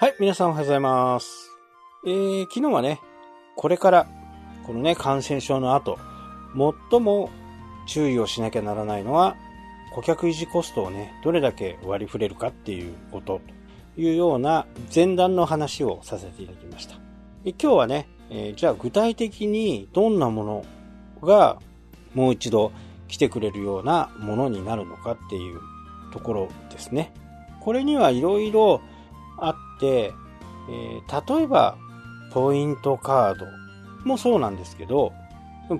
はい、皆さんおはようございます。えー、昨日はね、これから、このね、感染症の後、最も注意をしなきゃならないのは、顧客維持コストをね、どれだけ割り振れるかっていうこと、というような前段の話をさせていただきました。で今日はね、えーじゃあ具体的にどんなものがもう一度来てくれるようなものになるのかっていうところですね。これにはいろいろあって、えー例えば、ポイントカードもそうなんですけど、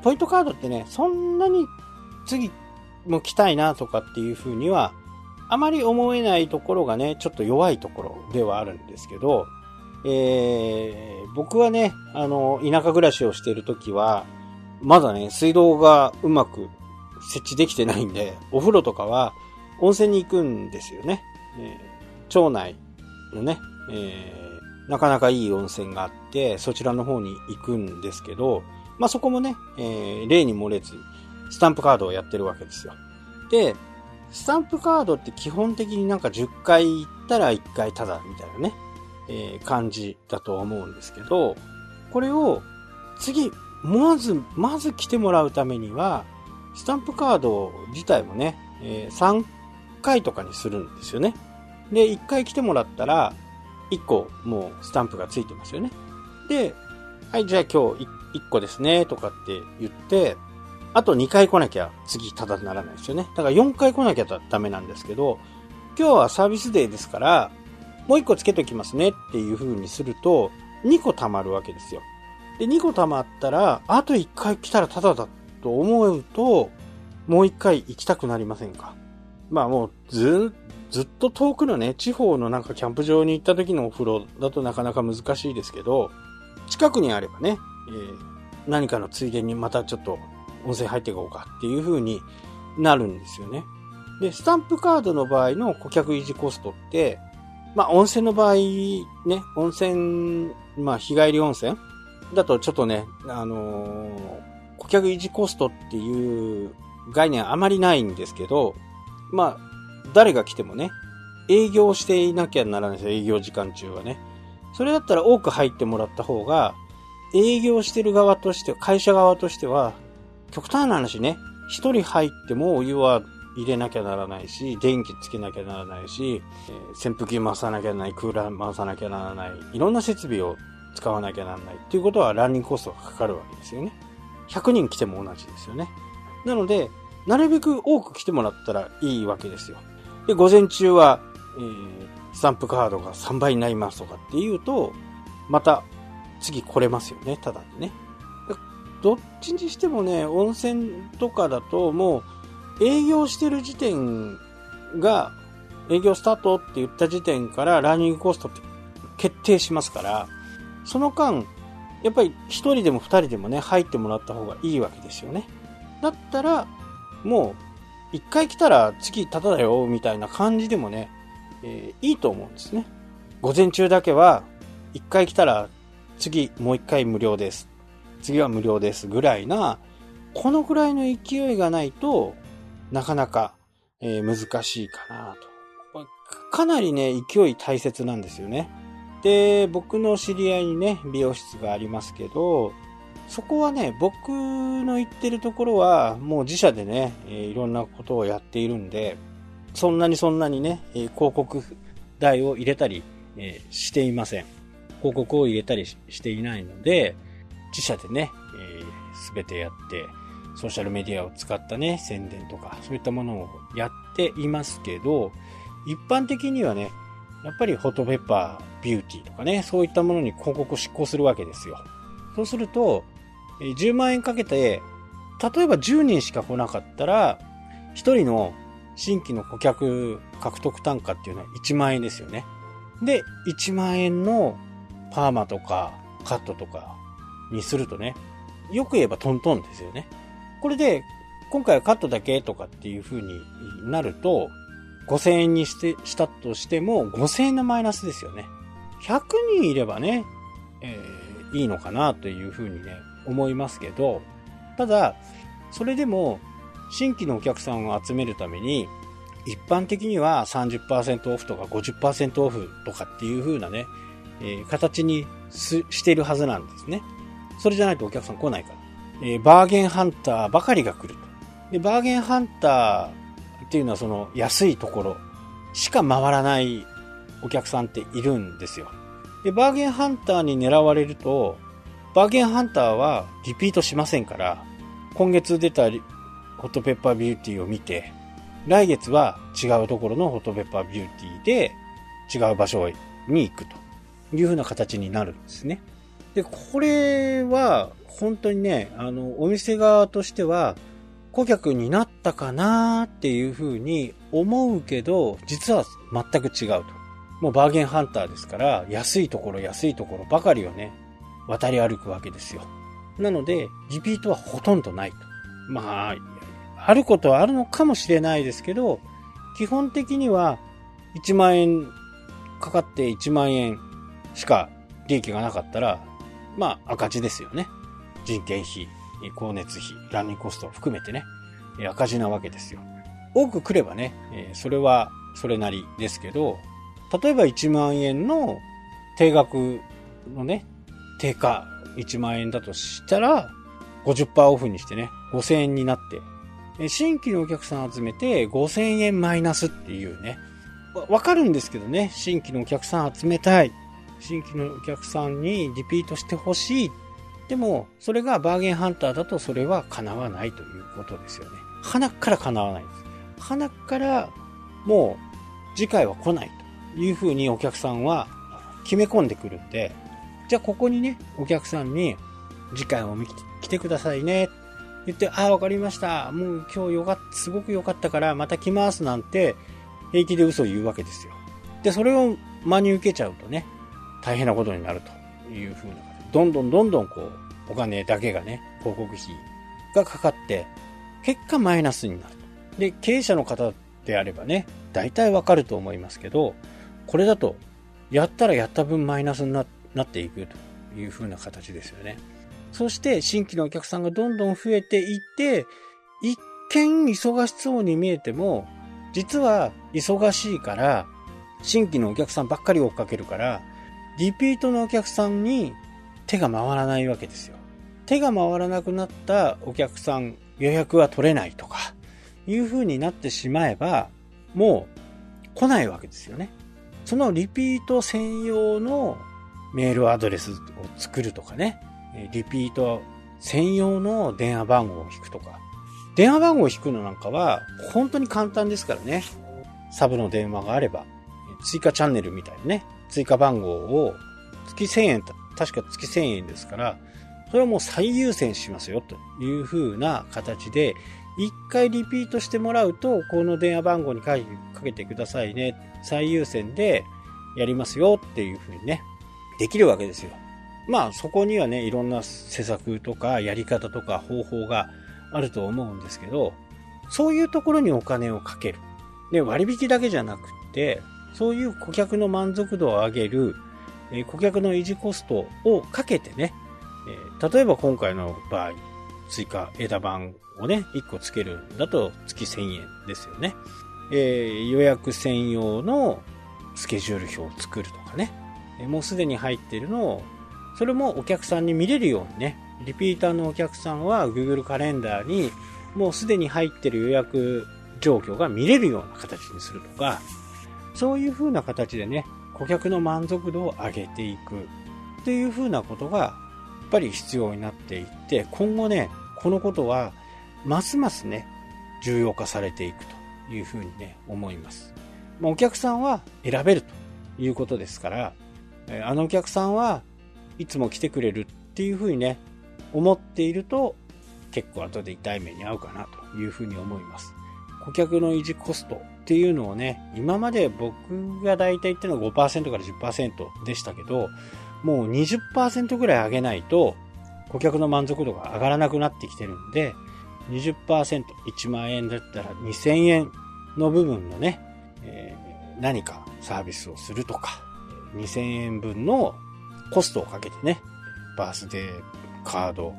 ポイントカードってね、そんなに次も来たいなとかっていうふうには、あまり思えないところがね、ちょっと弱いところではあるんですけど、えー僕はね、あの、田舎暮らしをしているときは、まだね、水道がうまく設置できてないんで、お風呂とかは温泉に行くんですよね。えー町内のね、えーなかなかいい温泉があって、そちらの方に行くんですけど、まあ、そこもね、えー例に漏れず、スタンプカードをやってるわけですよ。で、スタンプカードって基本的になんか10回行ったら1回タダみたいなね、えー感じだと思うんですけど、これを次、まず、まず来てもらうためには、スタンプカード自体もね、えー3回とかにするんですよね。で、1回来てもらったら、1個もうスタンプがついてますよね。で、はい、じゃあ今日1個ですね、とかって言って、あと2回来なきゃ次タダにならないですよね。だから4回来なきゃダメなんですけど、今日はサービスデーですから、もう1個つけときますねっていう風にすると、2個貯まるわけですよ。で、2個貯まったら、あと1回来たらタダだと思うと、もう1回行きたくなりませんか？まあもうず、ずっと遠くのね、地方のなんかキャンプ場に行った時のお風呂だとなかなか難しいですけど、近くにあればね、えー何かのついでにまたちょっと温泉入っていこうかっていう風になるんですよね。で、スタンプカードの場合の顧客維持コストって、まあ温泉の場合ね、温泉、まあ日帰り温泉だとちょっとね、あのー顧客維持コストっていう概念あまりないんですけど、まあ、誰が来てもね、営業していなきゃならないですよ、営業時間中はね。それだったら多く入ってもらった方が、営業してる側として、会社側としては、極端な話ね、一人入ってもお湯は入れなきゃならないし、電気つけなきゃならないし、えー扇風機回さなきゃならない、クーラー回さなきゃならない、いろんな設備を使わなきゃならないっていうことはランニングコストがかかるわけですよね。100人来ても同じですよね。なので、なるべく多く来てもらったらいいわけですよ。で、午前中は、えースタンプカードが3倍になりますとかっていうと、また次来れますよね、ただでね。どっちにしてもね、温泉とかだともう営業してる時点が、営業スタートって言った時点からランニングコストって決定しますから、その間、やっぱり一人でも二人でもね、入ってもらった方がいいわけですよね。だったら、もう、一回来たら次タダだよ、みたいな感じでもね、えーいいと思うんですね。午前中だけは、一回来たら次もう一回無料です。次は無料です。ぐらいな、このぐらいの勢いがないとなかなか、えー難しいかなと。かなりね、勢い大切なんですよね。で、僕の知り合いにね、美容室がありますけど、そこはね、僕の行ってるところは、もう自社でね、いろんなことをやっているんで、そんなにそんなにね、広告代を入れたり、していません。広告を入れたりしていないので、自社でね、す、べ、てやって、ソーシャルメディアを使ったね、宣伝とか、そういったものをやっていますけど、一般的にはね、やっぱりホットペッパービューティーとかね、そういったものに広告を執行するわけですよ。そうすると、10万円かけて、例えば10人しか来なかったら、1人の新規の顧客獲得単価っていうのは1万円ですよね。で、1万円のパーマとかカットとかにするとね、よく言えばトントンですよね。これで、今回はカットだけとかっていう風になると、5000円にして、したとしても、5000円のマイナスですよね。100人いればね、えーいいのかなという風にね、思いますけど、ただ、それでも、新規のお客さんを集めるために、一般的には30%オフとか50%オフとかっていう風なね、えー、形にしているはずなんですね。それじゃないとお客さん来ないから。えー、バーゲンハンターばかりが来ると。で、バーゲンハンターっていうのはその安いところしか回らないお客さんっているんですよ。で、バーゲンハンターに狙われると、バーゲンハンターはリピートしませんから、今月出たホットペッパービューティーを見て、来月は違うところのホットペッパービューティーで違う場所に行くという風な形になるんですね。で、これは本当にね、あの、お店側としては顧客になったかなっていう風に思うけど、実は全く違うと。もうバーゲンハンターですから、安いところ安いところばかりをね、渡り歩くわけですよ。なので、リピートはほとんどないと。まあ、あることはあるのかもしれないですけど、基本的には1万円かかって1万円しか利益がなかったら、まあ赤字ですよね。人件費、光熱費、ランニングコストを含めてね、赤字なわけですよ。多く来ればね、それはそれなりですけど、例えば1万円の定額のね、定価1万円だとしたら、50%オフにしてね、5000円になって、新規のお客さん集めて5000円マイナスっていうね、わかるんですけどね、新規のお客さん集めたい。新規のお客さんにリピートしてほしい。でも、それがバーゲンハンターだとそれは叶わないということですよね。鼻から叶わないです。鼻からもう次回は来ないというふうにお客さんは決め込んでくるんで、じゃあここにね、お客さんに次回も来てくださいね。言って、ああ、わかりました。もう今日よかった、すごく良かったからまた来ますなんて平気で嘘を言うわけですよ。で、それを真に受けちゃうとね、大変なことになるというふうなどんどんどんどんこう、お金だけがね、広告費がかかって、結果マイナスになると。で、経営者の方であればね、大体わかると思いますけど、これだと、やったらやった分マイナスになってなっていくというふうな形ですよね。そして新規のお客さんがどんどん増えていって、一見忙しそうに見えても、実は忙しいから、新規のお客さんばっかり追っかけるから、リピートのお客さんに手が回らないわけですよ。手が回らなくなったお客さん、予約は取れないとか、いう風になってしまえば、もう来ないわけですよね。そのリピート専用のメールアドレスを作るとかね、リピート専用の電話番号を引くとか、電話番号を引くのなんかは本当に簡単ですからね。サブの電話があれば、追加チャンネルみたいなね、追加番号を月1000円、確か月1000円ですから、それはもう最優先しますよという風な形で、一回リピートしてもらうと、この電話番号にかけてくださいね。最優先でやりますよっていう風にね、できるわけですよ。まあそこにはね、いろんな施策とかやり方とか方法があると思うんですけど、そういうところにお金をかける。で、割引だけじゃなくって、そういう顧客の満足度を上げる、え顧客の維持コストをかけてね、え例えば今回の場合、追加枝番をね、1個つけるんだと月1000円ですよね。えー、予約専用のスケジュール表を作るとかね。もうすでに入っているのを、それもお客さんに見れるようにね、リピーターのお客さんは Google カレンダーにもうすでに入ってる予約状況が見れるような形にするとか、そういう風な形でね、顧客の満足度を上げていくっていう風なことがやっぱり必要になっていって、今後ね、このことはますますね、重要化されていくという風にね、思います。まあ、お客さんは選べるということですから、あのお客さんはいつも来てくれるっていう風にね、思っていると結構後で痛い目に遭うかなというふうに思います。顧客の維持コストっていうのをね、今まで僕が大体言ってるのは5%から10%でしたけど、もう20%ぐらい上げないと顧客の満足度が上がらなくなってきてるんで、20%、1万円だったら2000円の部分のね、えー、何かサービスをするとか、2000円分のコストをかけてね、バースデーカード、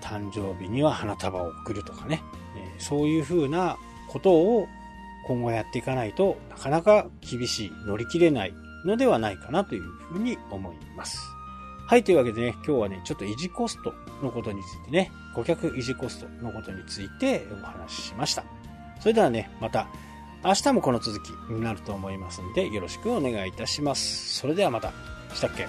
誕生日には花束を送るとかね、そういう風なことを今後やっていかないとなかなか厳しい、乗り切れないのではないかなというふうに思います。はい、というわけでね、今日はね、ちょっと維持コストのことについてね、顧客維持コストのことについてお話ししました。それではね、また明日もこの続きになると思いますんで、よろしくお願いいたします。それではまた。したっけ？